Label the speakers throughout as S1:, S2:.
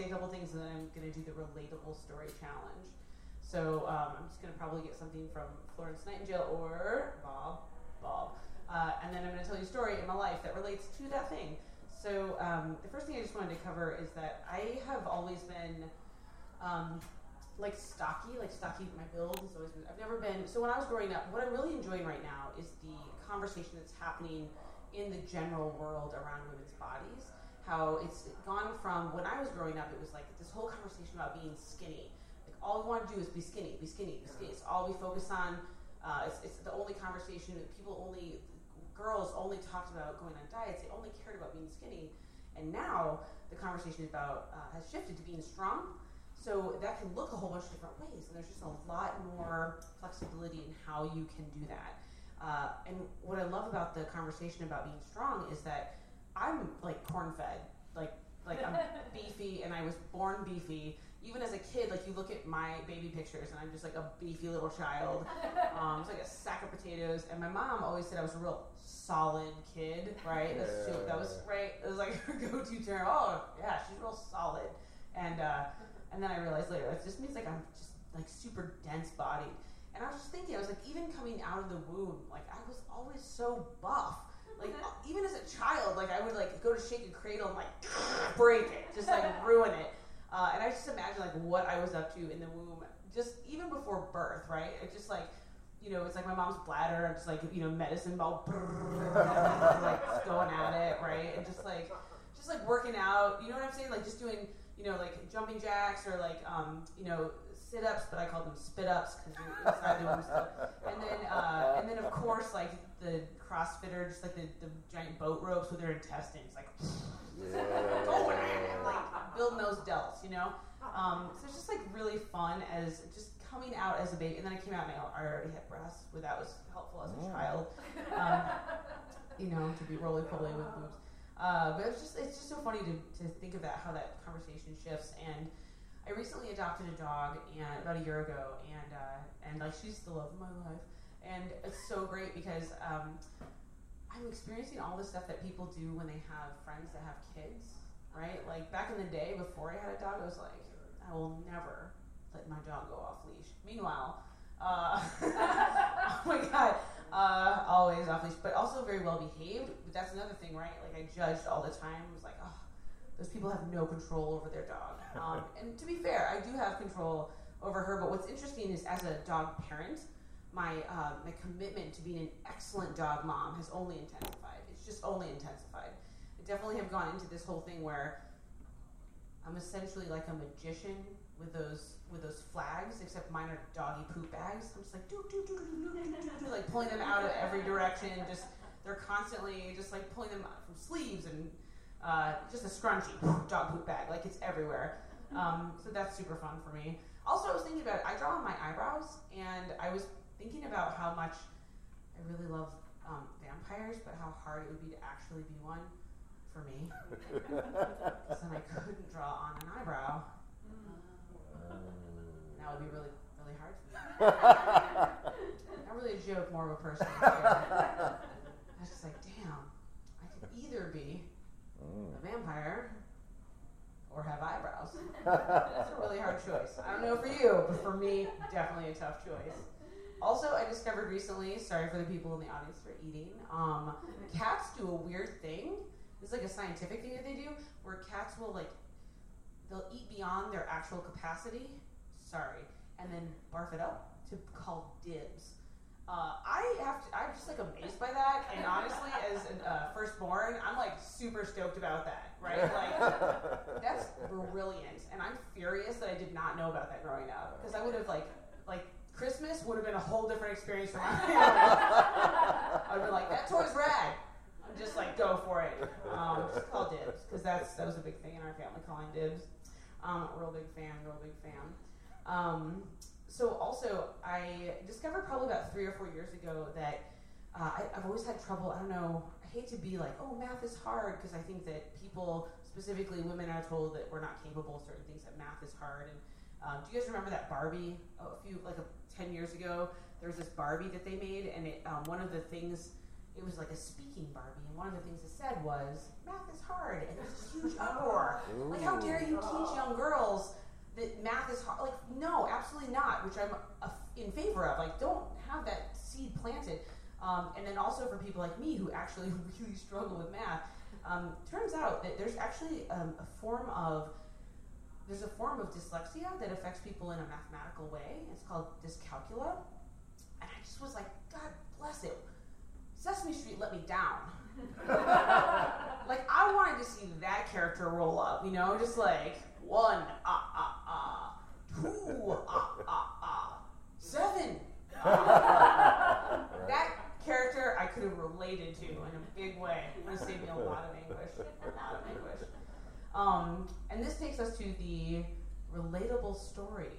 S1: say a couple things, and then I'm gonna do the relatable story challenge. So um, I'm just gonna probably get something from Florence Nightingale or Bob, Bob, uh, and then I'm gonna tell you a story in my life that relates to that thing. So um, the first thing I just wanted to cover is that I have always been um, like stocky, like stocky. My build has always been. I've never been. So when I was growing up, what I'm really enjoying right now is the conversation that's happening in the general world around women's bodies. How it's gone from when I was growing up, it was like this whole conversation about being skinny. Like all we want to do is be skinny, be skinny, be skinny. It's all we focus on. Uh, it's, it's the only conversation that people only, girls only talked about going on diets. They only cared about being skinny. And now the conversation about uh, has shifted to being strong. So that can look a whole bunch of different ways, and there's just a lot more flexibility in how you can do that. Uh, and what I love about the conversation about being strong is that I'm like corn fed, like like I'm beefy, and I was born beefy. Even as a kid, like you look at my baby pictures, and I'm just like a beefy little child. Um, it's like a sack of potatoes. And my mom always said I was a real solid kid, right? That's too, that was right. It was like her go-to term. Oh yeah, she's real solid. And uh, and then I realized later it just means like I'm just like super dense bodied. And I was just thinking, I was like, even coming out of the womb, like I was always so buff. Like even as a child, like I would like go to shake a cradle and like break it, just like ruin it. Uh, and I just imagine like what I was up to in the womb, just even before birth, right? It just like, you know, it's like my mom's bladder. I'm just like, you know, medicine ball, like going at it, right? And just like, just like working out. You know what I'm saying? Like just doing, you know, like jumping jacks or like, um, you know, sit ups, but I call them spit ups because you're inside the womb. And then, uh, and then of course, like the CrossFitter, just like the, the giant boat ropes with their intestines, like going at it, like building those delts, you know. Um, so it's just like really fun as just coming out as a baby, and then I came out and I I already had breasts, but that was helpful as a
S2: Mm.
S1: child, um, you know, to be roly poly with boobs. Uh, but it's just it's just so funny to, to think of that how that conversation shifts. And I recently adopted a dog, and about a year ago, and uh, and like she's the love of my life, and it's so great because um, I'm experiencing all the stuff that people do when they have friends that have kids, right? Like back in the day before I had a dog, I was like, I will never let my dog go off leash. Meanwhile, uh, oh my god, uh, always off leash, but also very well behaved. But that's another thing, right? Like I judged all the time. I was like, oh, those people have no control over their dog. Um, and to be fair, I do have control over her. But what's interesting is, as a dog parent, my uh, my commitment to being an excellent dog mom has only intensified. It's just only intensified. I definitely have gone into this whole thing where I'm essentially like a magician with those with those flags, except mine are doggy poop bags. I'm just like do do do do do do do like pulling them out of every direction. Just they're constantly just like pulling them out from sleeves and uh, just a scrunchy dog poop bag, like it's everywhere. Um, so that's super fun for me. Also, I was thinking about I draw on my eyebrows, and I was thinking about how much I really love um, vampires, but how hard it would be to actually be one for me. Because then I couldn't draw on an eyebrow. That would be really, really hard for me. Not really a joke, more of a personal experience. I was just like, damn, I could either be
S2: Mm.
S1: a vampire or have eyebrows. That's a really hard choice. I don't know for you, but for me, definitely a tough choice. Also, I discovered recently, sorry for the people in the audience for eating, um, cats do a weird thing. It's like a scientific thing that they do, where cats will like, they'll eat beyond their actual capacity, sorry, and then barf it up to call dibs. Uh, I have to, I'm just like amazed by that, and honestly, as a uh, firstborn, I'm like super stoked about that, right? Like, that's brilliant, and I'm furious that I did not know about that growing up because I would have like like Christmas would have been a whole different experience for me. I'd be like, that toy's rad. I'm just like, go for it. Um, just call dibs because that's that was a big thing in our family, calling dibs. Um, real big fan, real big fan. Um, so also, I discovered probably about three or four years ago that uh, I, I've always had trouble. I don't know. I hate to be like, oh, math is hard because I think that people, specifically women, are told that we're not capable of certain things. That math is hard. And um, do you guys remember that Barbie? Oh, a few like a, ten years ago, there was this Barbie that they made, and it, um, one of the things it was like a speaking Barbie, and one of the things it said was math is hard, and there was this huge uproar. Like, how dare you teach young girls that math is hard? Like, no, absolutely not. Which I'm in favor of. Like, don't have that seed planted. Um, and then also for people like me who actually really struggle with math, um, turns out that there's actually um, a form of there's a form of dyslexia that affects people in a mathematical way. It's called dyscalculia. And I just was like, God bless it. Sesame Street let me down. like I wanted to see that character roll up, you know, just like one ah ah ah, two ah ah ah, seven. Ah. that character I could have related to in a big way. It would have saved me a lot of anguish. A lot of anguish. Um, and this takes us to the relatable story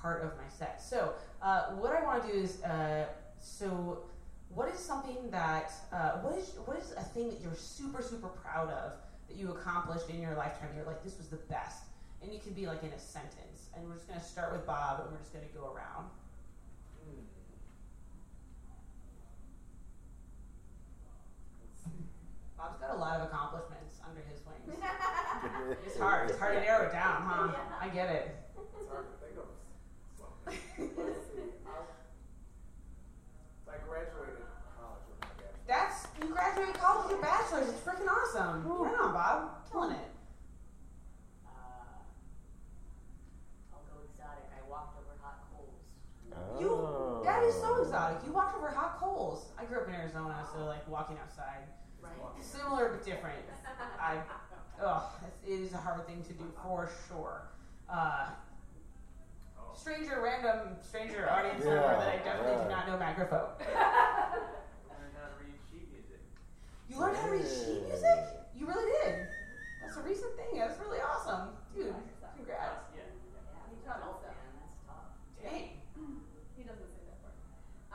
S1: part of my set. So, uh, what I want to do is, uh, so, what is something that, uh, what is, what is a thing that you're super, super proud of that you accomplished in your lifetime? You're like, this was the best, and it could be like in a sentence. And we're just going to start with Bob, and we're just going to go around. Hmm. Bob's got a lot of accomplishments under his wings. it's hard. It's hard to narrow it down, huh?
S2: Yeah.
S1: I get it.
S3: It's hard to think of something. I, I graduated college with my bachelor's.
S1: That's you graduated college with your bachelor's. It's freaking awesome. Right on, Bob. Killing it.
S2: Uh, I'll go exotic. I walked over hot coals.
S1: You
S4: Oh.
S1: that is so exotic. You walked over hot coals. I grew up in Arizona, so like walking outside.
S2: Right.
S1: Similar but different. I ugh, it is a hard thing to do for sure. Uh, stranger, random stranger audience
S4: Yeah,
S1: member that I definitely do
S4: yeah.
S1: not know microphone.
S5: I learned how to read sheet music.
S1: You learned how to read sheet music? You really did. That's a recent thing. That's really awesome. Dude, congrats.
S5: Yeah.
S2: Yeah.
S6: He taught
S2: Oh,
S6: us that.
S2: man, that's tough.
S1: Dang.
S6: He doesn't say that part.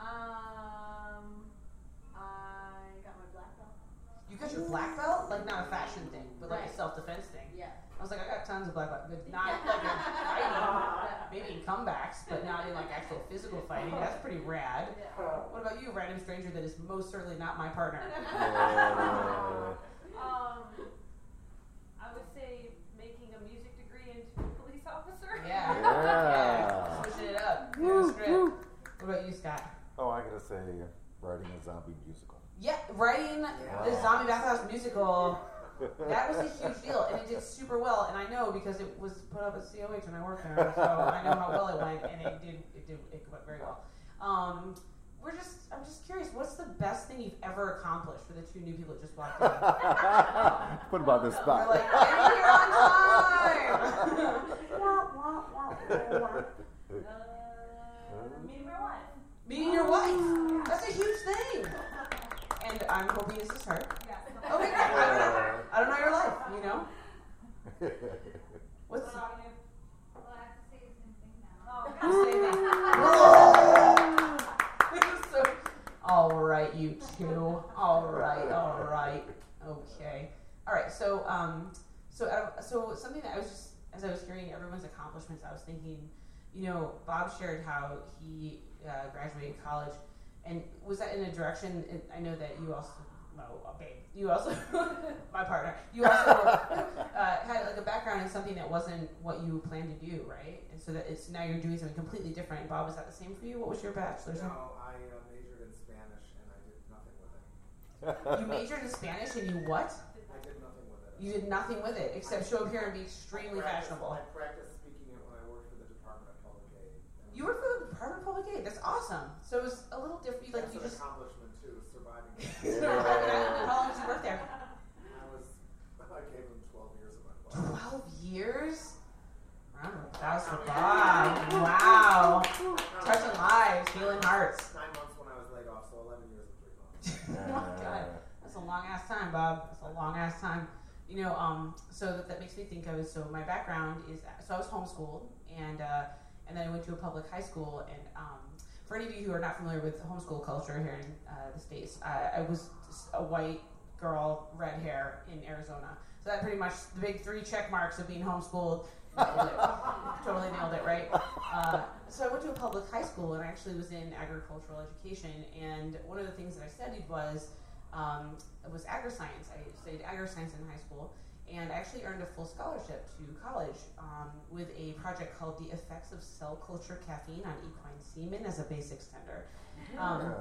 S6: Um, I got my black belt.
S1: You got your black belt? Like not a fashion thing, but like a
S6: Right.
S1: self defense thing.
S6: Yeah.
S1: I was like, I got tons of black belt, but not like in fighting. Maybe in comebacks, but not in like actual physical fighting. That's rad.
S6: Yeah.
S1: What about you, random stranger that is most certainly not my partner?
S4: Yeah.
S6: Um, I would say making a music degree into a police officer.
S1: Yeah.
S4: Yeah.
S1: Switching it up. Doing a script. What about you, Scott?
S4: Oh, I gotta say, writing a zombie musical.
S1: Yeah, writing the Zombie Bathhouse musical. That was a huge deal, and it did super well. And I know because it was put up at COH when I worked there, so I know how well it went, and it did. It did. It went very well. Um, we're just. I'm just curious. What's the best thing you've ever accomplished for the two new people that just walked in?
S4: Put about this
S1: We're
S4: spot.
S1: like, getting here on time. Wah, wah, wah, wah, wah.
S6: Uh, meeting my wife.
S1: Meeting your wife. That's a huge thing. And I'm hoping this is her.
S6: Yeah.
S1: Okay, great. I don't know. I don't know your life. You know. What's
S6: What about?
S7: Well, I have to say the same thing now.
S6: Oh,
S1: the same thing? so, all right, you two. All right, all right. Okay. All right. So, um, so, so something that I was just as I was hearing everyone's accomplishments, I was thinking, you know, Bob shared how he uh, graduated college, and was that in a direction? I know that you also. Uh, babe, you also, my partner, you also uh, had like a background in something that wasn't what you planned to do, right? And so that it's now you're doing something completely different. Bob, is that the same for you? What was your bachelor's?
S3: No, I uh, majored in Spanish and I did nothing with it.
S1: You majored in Spanish and you what?
S3: I did nothing with it.
S1: You did nothing with it except show up here and be extremely
S3: I practiced-
S1: fashionable.
S3: I practiced speaking it when I worked for the Department of Public Aid.
S1: You worked for the Department of Public Aid. That's awesome. So it was a little different. Like
S3: That's
S1: you
S3: an
S1: just.
S3: accomplishment too, surviving.
S4: Yeah.
S1: How long did you work there?
S3: I was, I gave him 12 years of my life.
S1: Twelve years. Round of applause for Bob. Wow. Touching lives, healing hearts.
S3: Nine months when I was laid off, so 11 years and three months.
S1: oh my God. That's a long ass time, Bob. That's a long ass time. you know, um, so that, that makes me think of so my background is so I was homeschooled and uh, and then I went to a public high school and um, for any of you who are not familiar with homeschool culture here in uh, the states, I, I was a white girl, red hair in Arizona. So that pretty much the big three check marks of being homeschooled. nailed it. totally nailed it, right? Uh, so I went to a public high school and I actually was in agricultural education. And one of the things that I studied was um, it was agri-science. I studied agri-science in high school, and I actually earned a full scholarship to college um, with a project called "The Effects of Cell Culture Caffeine on Equine Semen" as a base extender. Um,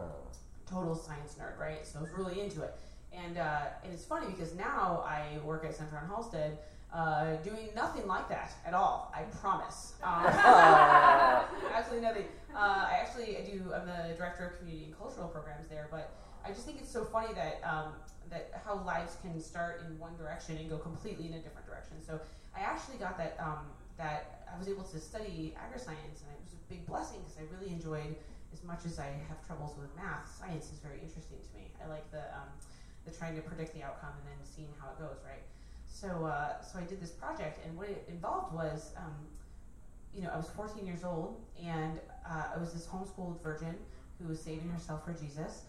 S1: total science nerd, right? So I was really into it. And, uh, and it's funny because now I work at Center on Halsted uh, doing nothing like that at all, I promise. Um, absolutely nothing. Uh, I actually I do, I'm the director of community and cultural programs there, but I just think it's so funny that, um, that how lives can start in one direction and go completely in a different direction. So I actually got that, um, that I was able to study agri-science and it was a big blessing because I really enjoyed as much as I have troubles with math, science is very interesting to me. I like the um, the trying to predict the outcome and then seeing how it goes, right? So uh, so I did this project, and what it involved was, um, you know, I was 14 years old, and uh, I was this homeschooled virgin who was saving herself for Jesus,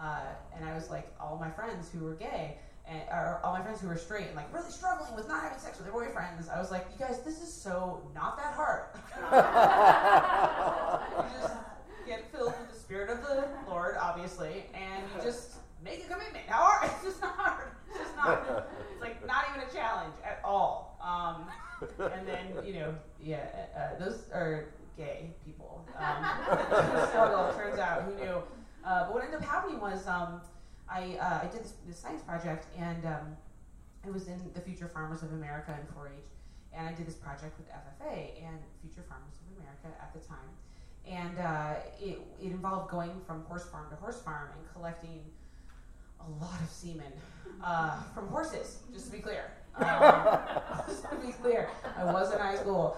S1: uh, and I was like all my friends who were gay. And, or all my friends who were straight and like really struggling with not having sex with their boyfriends, I was like, "You guys, this is so not that hard." you just get filled with the spirit of the Lord, obviously, and you just make a commitment. How hard? It's just not hard. It's just not. It's like not even a challenge at all. Um, and then you know, yeah, uh, those are gay people. Um, struggle. Turns out, who knew? Uh, but what ended up happening was um, I uh, I did this, this science project and. Um, I was in the Future Farmers of America in 4-H, and I did this project with FFA and Future Farmers of America at the time and uh, it, it involved going from horse farm to horse farm and collecting a lot of semen uh, from horses. Just to be clear, um, just to be clear, I was in high school,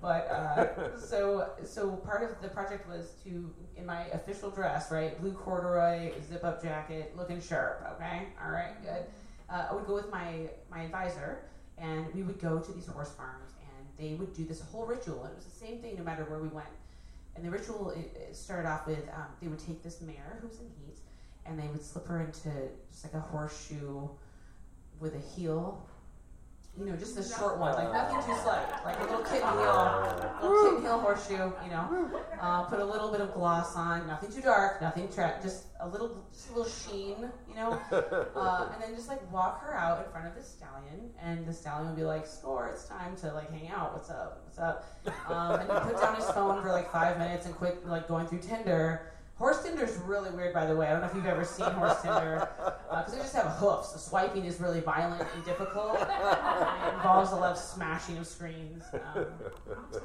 S1: but uh, so so part of the project was to in my official dress, right, blue corduroy zip up jacket, looking sharp. Okay, all right, good. Uh, I would go with my my advisor, and we would go to these horse farms, and they would do this whole ritual, and it was the same thing no matter where we went. And the ritual it, it started off with um, they would take this mare who's in heat, and they would slip her into just like a horseshoe with a heel. You know, just a short one, like nothing too slight, like a little kitten heel, little kitten heel horseshoe. You know, uh, put a little bit of gloss on, nothing too dark, nothing tra- just a little, just a little sheen. You know, uh, and then just like walk her out in front of the stallion, and the stallion would be like, "Score! It's time to like hang out. What's up? What's up?" Um, and he put down his phone for like five minutes and quit like going through Tinder. Horse Tinder is really weird, by the way. I don't know if you've ever seen Horse Tinder because they just have hoofs. The swiping is really violent and difficult. it involves a lot of smashing of screens. Um,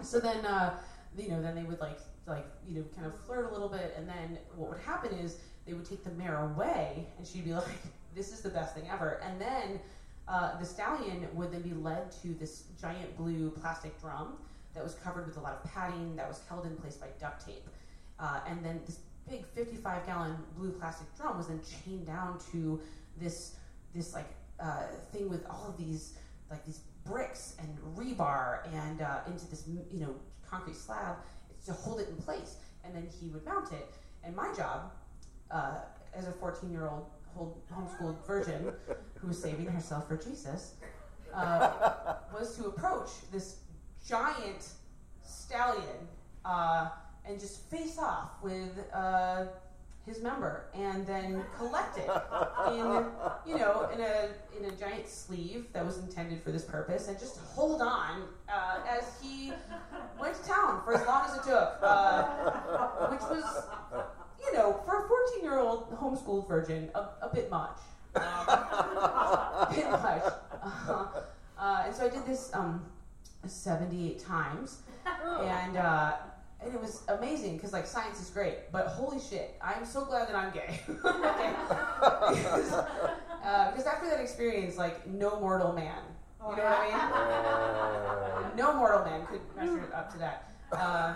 S1: so then, uh, you know, then they would like like you know kind of flirt a little bit, and then what would happen is they would take the mare away, and she'd be like, "This is the best thing ever," and then. Uh, the stallion would then be led to this giant blue plastic drum that was covered with a lot of padding that was held in place by duct tape. Uh, and then this big 55 gallon blue plastic drum was then chained down to this this like uh, thing with all of these like these bricks and rebar and uh, into this you know concrete slab to hold it in place. And then he would mount it. And my job uh, as a 14 year old homeschooled virgin who was saving herself for jesus uh, was to approach this giant stallion uh, and just face off with uh, his member, and then collect it in you know in a in a giant sleeve that was intended for this purpose, and just hold on uh, as he went to town for as long as it took, uh, which was you know for a 14 year old homeschooled virgin a, a bit much. Um, a bit much. Uh, uh, and so I did this um, 78 times, and uh, and it was amazing because like science is great, but holy shit, I'm so glad that I'm gay. because, uh, after that experience, like no mortal man, you know what I mean? No mortal man could measure up to that uh,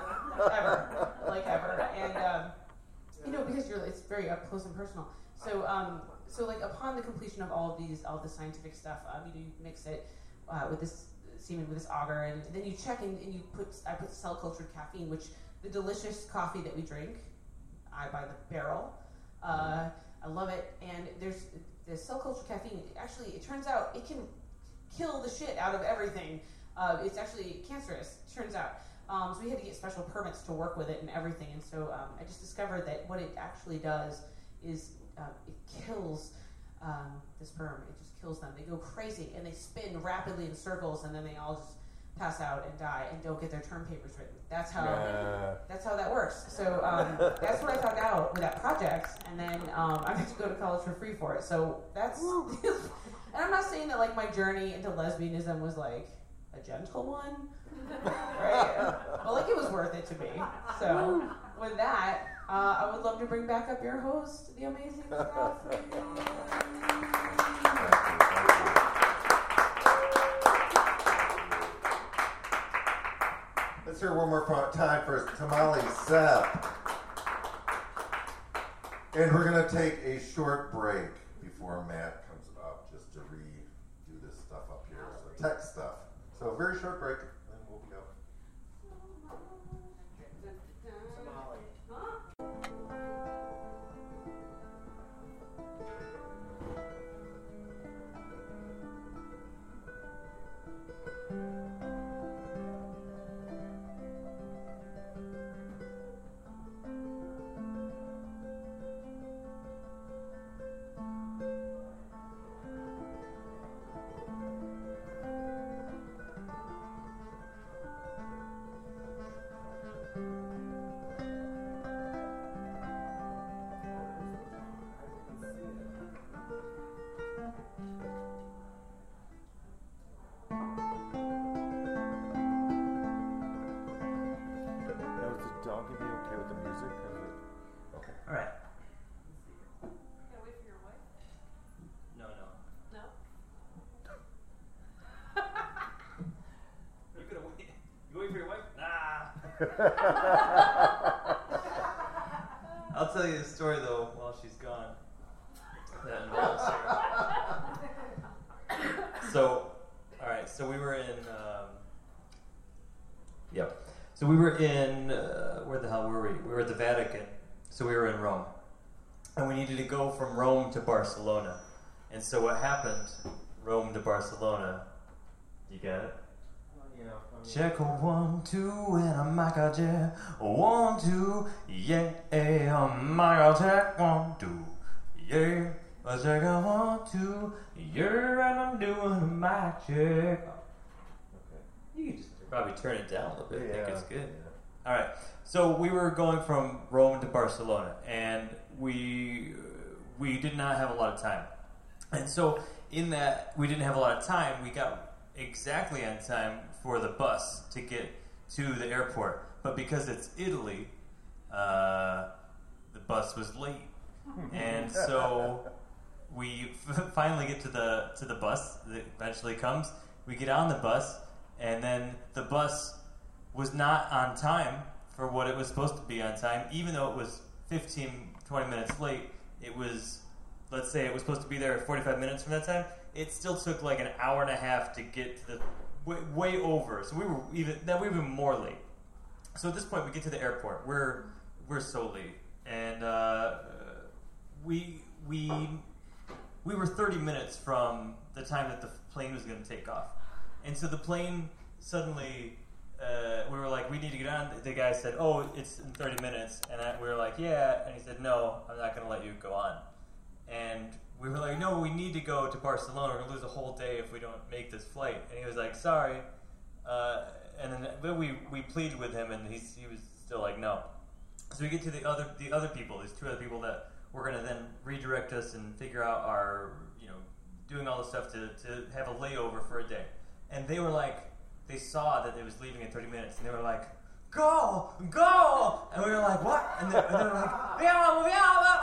S1: ever, like ever, and um, you know because you're it's very up close and personal. So um, so like upon the completion of all of these, all the scientific stuff, um, you, do, you mix it uh, with this semen with this auger, and then you check and, and you put I put cell cultured caffeine, which the delicious coffee that we drink, I buy the barrel. Uh, I love it, and there's the cell cultured caffeine. Actually, it turns out it can kill the shit out of everything. Uh, it's actually cancerous. Turns out. Um, so we had to get special permits to work with it and everything. And so um, I just discovered that what it actually does is uh, it kills um, the sperm. It just kills them. They go crazy and they spin rapidly in circles, and then they all just pass out and die and don't get their term papers written. That's how.
S4: Yeah.
S1: That's how that works. So um, that's what I found out with that project, and then um, I got to go to college for free for it. So that's. and I'm not saying that like my journey into lesbianism was like a gentle one, right? but like it was worth it to me. So with that, uh, I would love to bring back up your host, the amazing Stephanie.
S8: Let's hear one more time for Tamale Sep. And we're going to take a short break before Matt comes up just to redo this stuff up here. So, tech stuff. So, very short break,
S5: I'll tell you the story though while she's gone. That involves her. So, all right. So we were in. Um, yep. So we were in. Uh, where the hell were we? We were at the Vatican. So we were in Rome, and we needed to go from Rome to Barcelona. And so what happened? Rome to Barcelona. You got it. Check a one, two, and a mic a check. One, two, yeah, a mic a check. One, two, yeah. A check a one, two, yeah, and I'm doing a mic check.
S4: Okay.
S5: You can just probably turn it down a little bit. I think it's
S4: Yeah.
S5: good. All right. So we were going from Rome to Barcelona, and we uh, we did not have a lot of time. And so in that we didn't have a lot of time, we got exactly on time for the bus to get to the airport. But because it's Italy, uh, the bus was late, and so we f- finally get to the to the bus that eventually comes. We get on the bus, and then the bus was not on time for what it was supposed to be on time, even though it was 15, 20 minutes late. It was, let's say, it was supposed to be there 45 minutes from that time. It still took like an hour and a half to get to the way, way over. So we were even that we were even more late. So at this point, we get to the airport. We're we're so late, and uh, we we we were 30 minutes from the time that the plane was going to take off. And so the plane suddenly, uh, we were like, we need to get on. The guy said, oh, it's in 30 minutes. And I, we were like, yeah. And he said, no, I'm not going to let you go on. And we were like, no, we need to go to Barcelona. We're to lose a whole day if we don't make this flight. And he was like, sorry. Uh, and then but we, we pleaded with him, and he's, he was still like, no. So we get to the other the other people. These two other people that were to then redirect us and figure out our you know doing all the stuff to, to have a layover for a day. And they were like, they saw that it was leaving in 30 minutes, and they were like, go, go! And we were like, what? And they, and they were like, andiamo,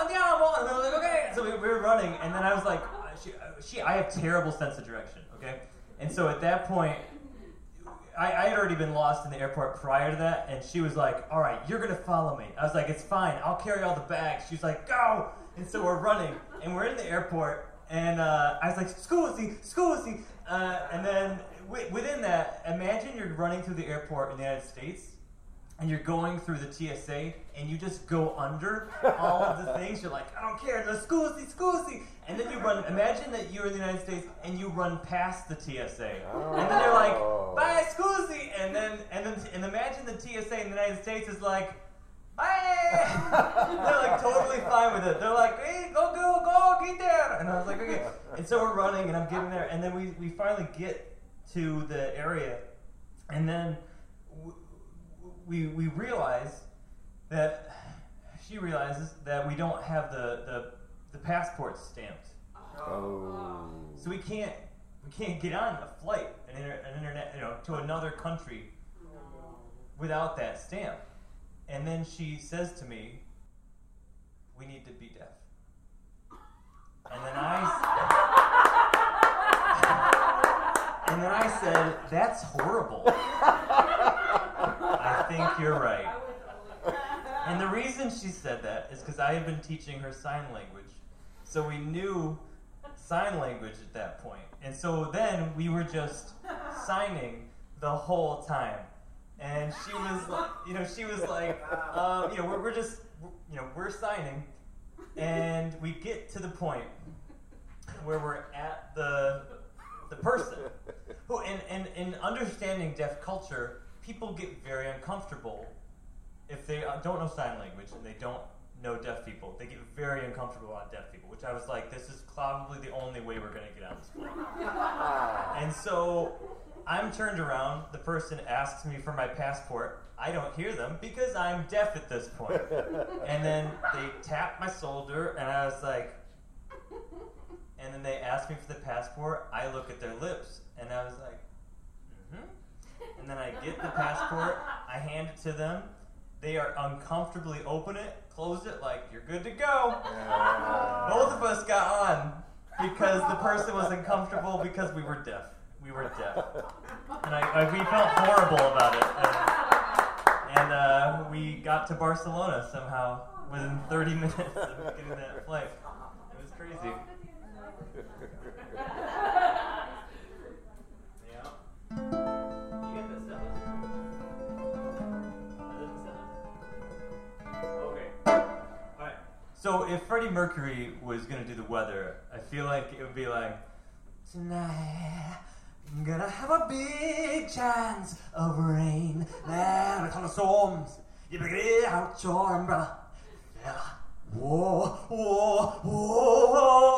S5: andiamo! And we were like, okay. We, we were running, and then I was like, she, she, I have terrible sense of direction, okay? And so at that point, I, I had already been lost in the airport prior to that, and she was like, "All right, you're gonna follow me." I was like, "It's fine. I'll carry all the bags." She's like, "Go!" And so we're running, and we're in the airport, and uh, I was like, "Scusi, scusi," uh, and then wi- within that, imagine you're running through the airport in the United States, and you're going through the TSA, and you just go under all of the things. You're like, "I don't care, no scusi, scusi," and then you run. Imagine that you're in the United States and you run past the TSA, and then they're like,
S4: Oh.
S5: "Bye, scusi," and then and then and imagine the TSA in the United States is like. Bye! They're like totally fine with it. They're like, hey, go, go, go, get there. And I was like, okay. And so we're running, and I'm getting there, and then we, we finally get to the area, and then we we realize that she realizes that we don't have the the, the passport stamped,
S4: Oh.
S5: so we can't we can't get on a flight, an, inter, an internet, you know, to another country without that stamp. And then she says to me, "We need to be deaf." And then I, and then I said, "That's horrible." I think you're right. And the reason she said that is because I had been teaching her sign language, so we knew sign language at that point. And so then we were just signing the whole time. And she was like, you know, she was like, um, you know, we're, we're just, you know, we're signing. And we get to the point where we're at the, the person who, and, and, in understanding deaf culture, people get very uncomfortable if they uh, don't know sign language and they don't know deaf people. They get very uncomfortable on deaf people, which I was like, this is probably the only way we're going to get on this plane. And so I'm turned around. The person asks me for my passport. I don't hear them because I'm deaf at this point. And then they tap my shoulder, and I was like, and then they ask me for the passport. I look at their lips, and I was like, mm-hmm. And then I get the passport. I hand it to them. They are uncomfortably open it, close it, like you're good to go. Both of us got on because the person was uncomfortable because we were deaf. We were deaf, and I, I we felt horrible about it. And, and uh, we got to Barcelona somehow within 30 minutes of getting that flight. It was crazy. So if Freddie Mercury was gonna do the weather, I feel like it would be like Tonight I'm gonna have a big chance of rain. Then a ton of storms. You better get out your umbrella. Yeah. Whoa, whoa, whoa.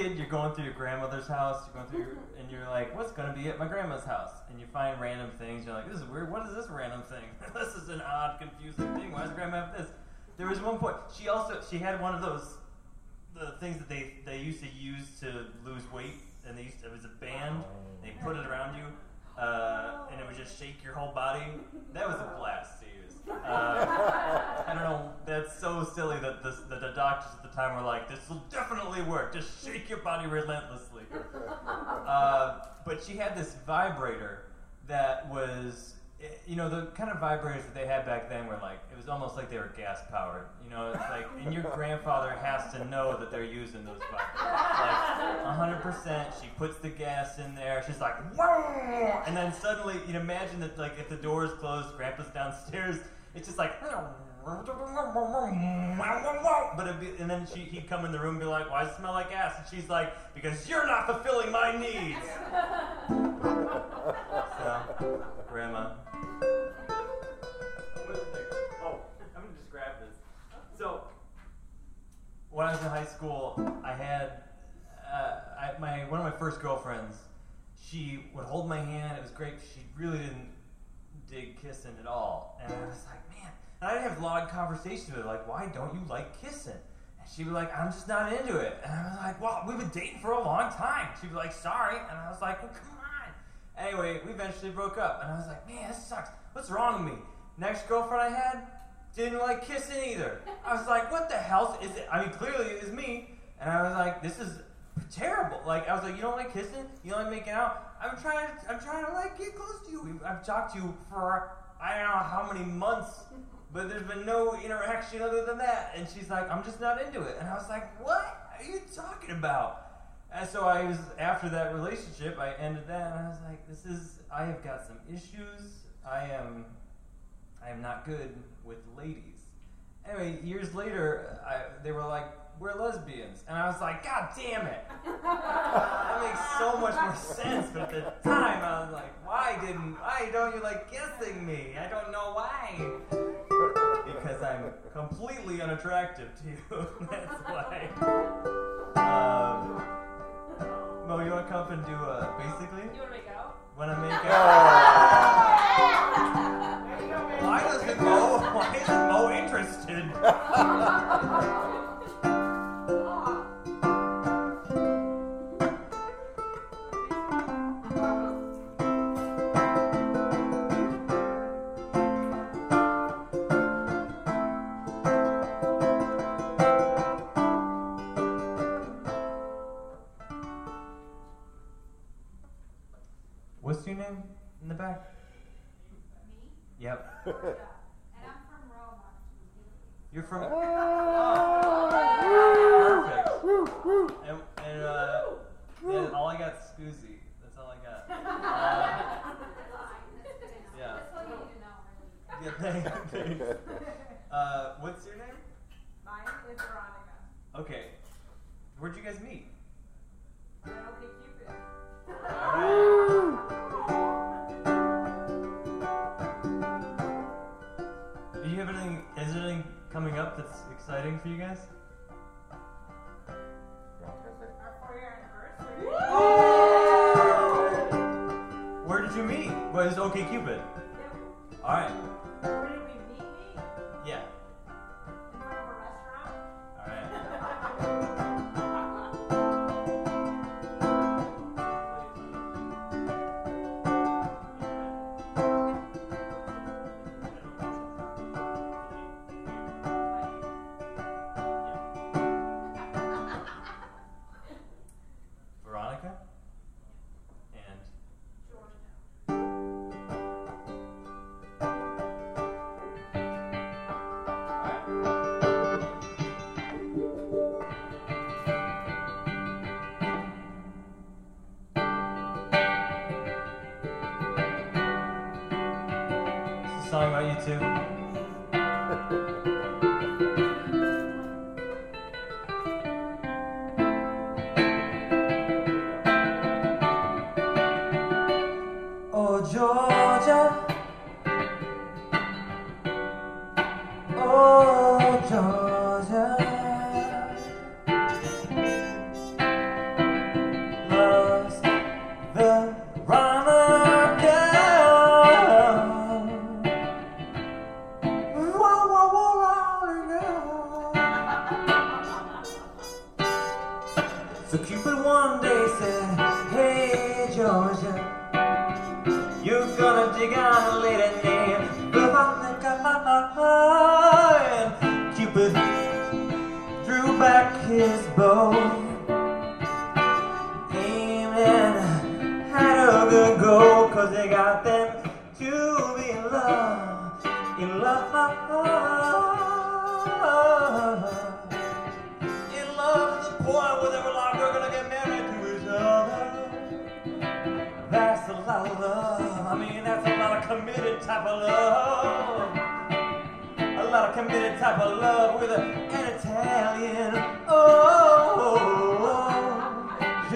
S5: Kid, you're going through your grandmother's house, you're going through your, and you're like, what's gonna be at my grandma's house? And you find random things, you're like, this is weird, what is this random thing? this is an odd, confusing thing, why does grandma have this? There was one point, she also, she had one of those, the things that they, they used to use to lose weight, and they used to, it was a band, they put it around you, uh, and it would just shake your whole body. That was a blast to use. Uh, I don't know. That's so silly that the, that the doctors at the time were like, "This will definitely work. Just shake your body relentlessly." Uh, but she had this vibrator that was, you know, the kind of vibrators that they had back then were like, it was almost like they were gas powered. You know, it's like, and your grandfather has to know that they're using those vibrators. Like, 100%. She puts the gas in there. She's like, Whoa! and then suddenly, you know, imagine that, like, if the door is closed, Grandpa's downstairs. It's just like, but it'd be, and then she, he'd come in the room and be like, "Why does it smell like ass?" And she's like, "Because you're not fulfilling my needs." so, Grandma. Oh, I'm gonna just grab this. So, when I was in high school, I had uh, I, my one of my first girlfriends. She would hold my hand. It was great. She really didn't dig kissing at all, and I was like, man. And I'd have long conversations with her, like, why don't you like kissing? And she'd be like, I'm just not into it. And I was like, well, we've been dating for a long time. She'd be like, sorry. And I was like, well, come on. Anyway, we eventually broke up, and I was like, man, this sucks. What's wrong with me? Next girlfriend I had didn't like kissing either. I was like, what the hell is it? I mean, clearly it was me. And I was like, this is terrible. Like, I was like, you don't like kissing? You don't like making out? I'm trying. I'm trying to like get close to you. I've talked to you for I don't know how many months, but there's been no interaction other than that. And she's like, I'm just not into it. And I was like, what are you talking about? And so I was after that relationship, I ended that, and I was like, this is I have got some issues. I am I am not good with ladies. Anyway, years later, I, they were like, we're lesbians. And I was like, God damn it. That makes so much more sense. But at the time, I was like, why didn't, why don't you like kissing me? I don't know why. Because I'm completely unattractive to you. That's why. Um, Mo, you want to come and do a, basically?
S6: You want to make out?
S5: Want to make out?
S6: There
S5: why doesn't Mo, why isn't Mo interested? Uh, what's your name?
S6: Mine is Veronica.
S5: Okay. Where'd you guys meet?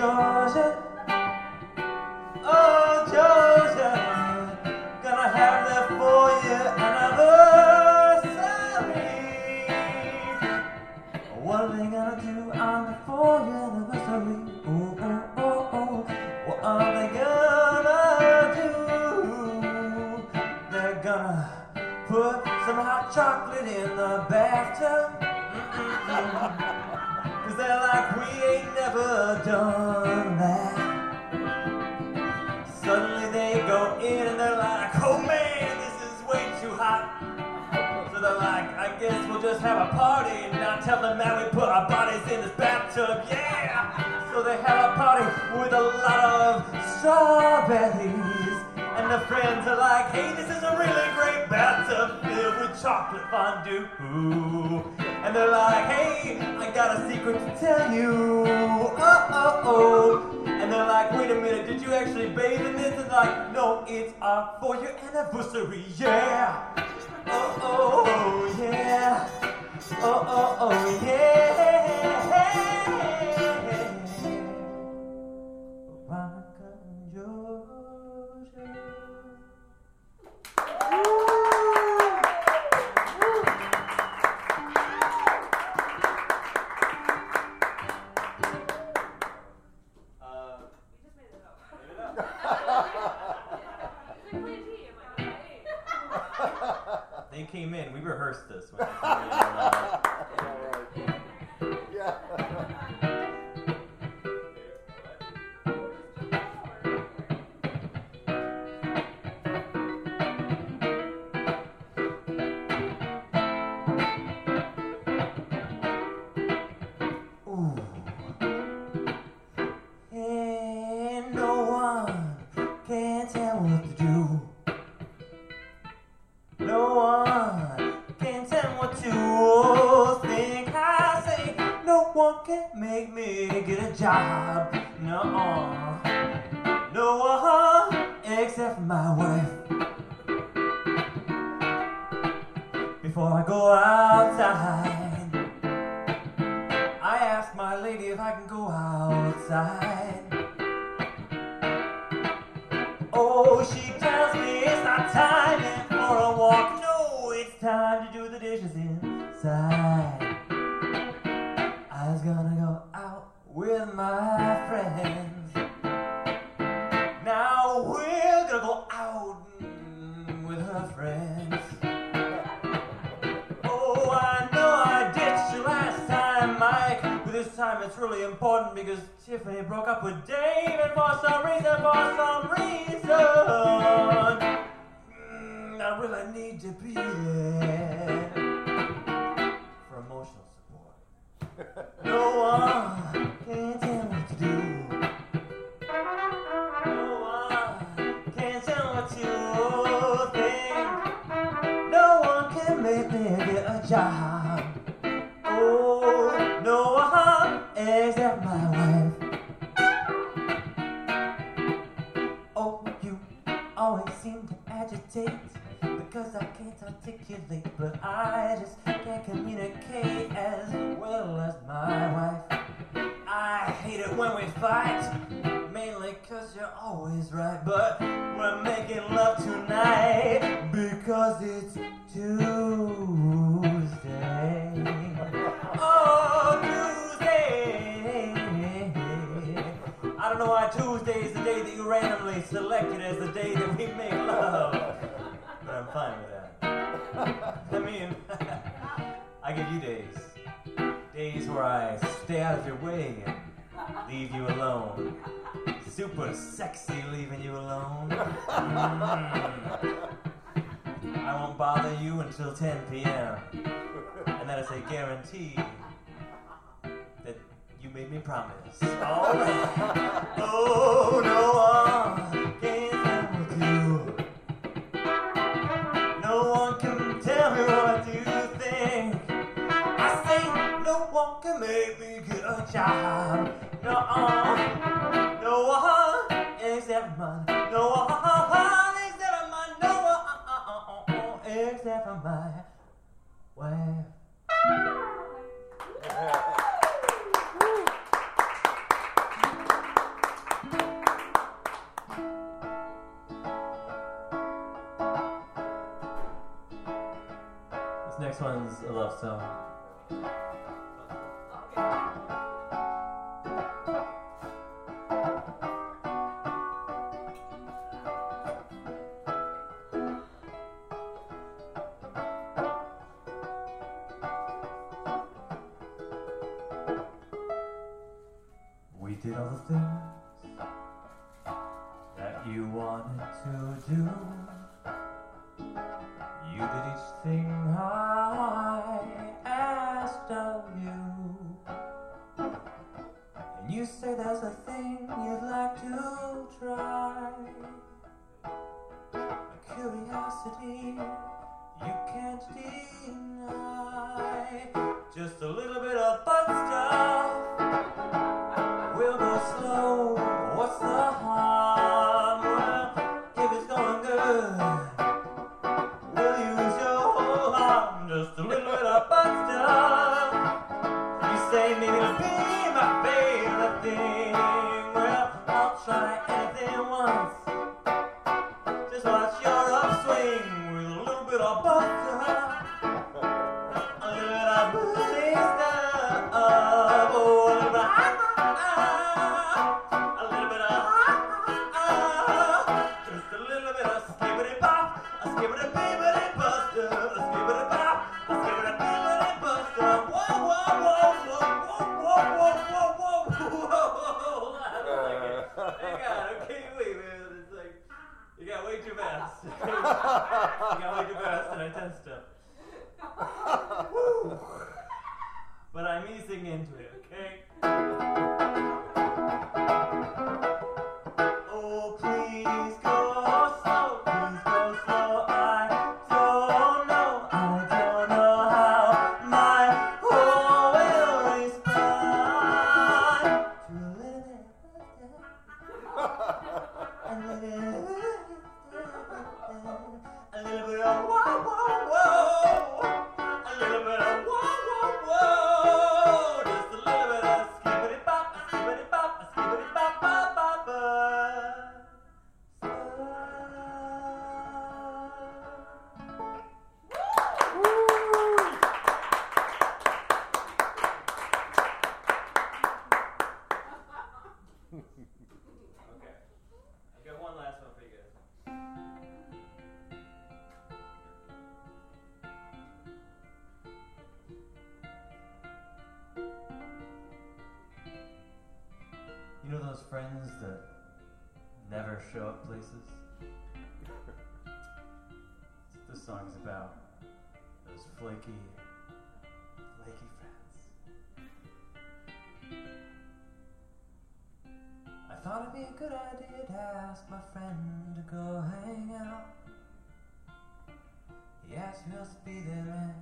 S5: Georgia. Oh, Georgia. Gonna have that for you anniversary. What are they gonna do on the fourth anniversary? Ooh, ooh, ooh, ooh. What are they gonna do? They're gonna put some hot chocolate in the bathtub. Cause they're like, we ain't never done have a party and not tell them that we put our bodies in this bathtub, yeah! So they have a party with a lot of strawberries and the friends are like, hey, this is a really great bathtub filled with chocolate fondue. And they're like, hey, I got a secret to tell you. Oh, oh, oh. And they're like, wait a minute, did you actually bathe in this? And like, no, it's uh, for your anniversary, yeah. Oh, oh, oh, yeah. Oh, oh, oh, yeah. Really important because Tiffany broke up with David for some reason, for some reason, mm, I really need to be there randomly selected as the day that we make love. But I'm fine with that. I mean, I give you days. Days where I stay out of your way and leave you alone. Super sexy leaving you alone. Mm. I won't bother you until 10 p.m. And that is a guarantee you made me promise. Oh, no one can do. No one can tell me what to think. I say no one can make me get a job. No, no one except my, no one my, no one except for my next one's a love song. We did all the things that you wanted to do. You did each thing I asked of you. And you say there's a thing you'd like to try. A curiosity. song's about. Those flaky, flaky friends. I thought it'd be a good idea to ask my friend to go hang out. He asked me to be there,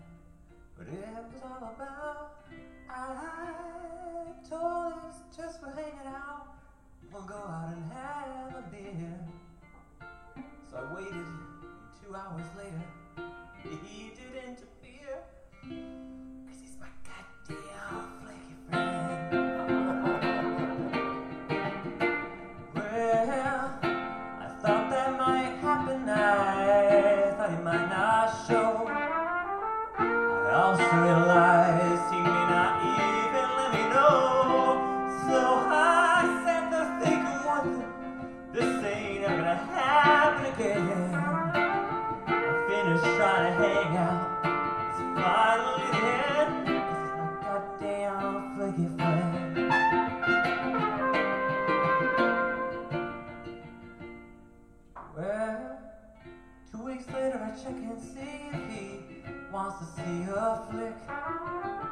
S5: but it was all about. I told him it's just for hanging out. We'll go out and have a beer. So I waited, two hours later. He did interfere. Cause he's my goddamn flaky friend. well, I thought that might happen. I thought he might not show. I also realized. finally Well, two weeks later I check and see if he wants to see her flick.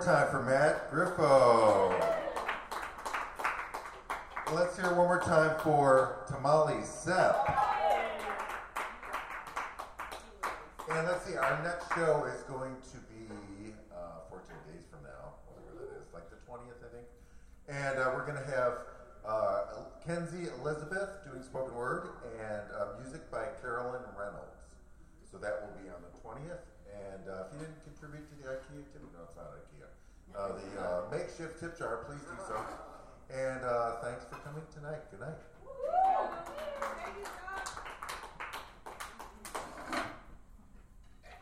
S8: More time for Matt Griffo. Let's hear one more time for Tamale Sepp. And let's see, our next show is going to be uh, 14 days from now, whatever that is, like the 20th, I think. And uh, we're going to have uh, Kenzie Elizabeth doing spoken word and uh, music by Carolyn Reynolds. So that will be on the 20th. And uh, if you didn't contribute to the IKEA activity, no, it's not IKEA. Uh, the uh, makeshift tip jar, please do so. And uh, thanks for coming tonight. Good night.
S6: Thank you so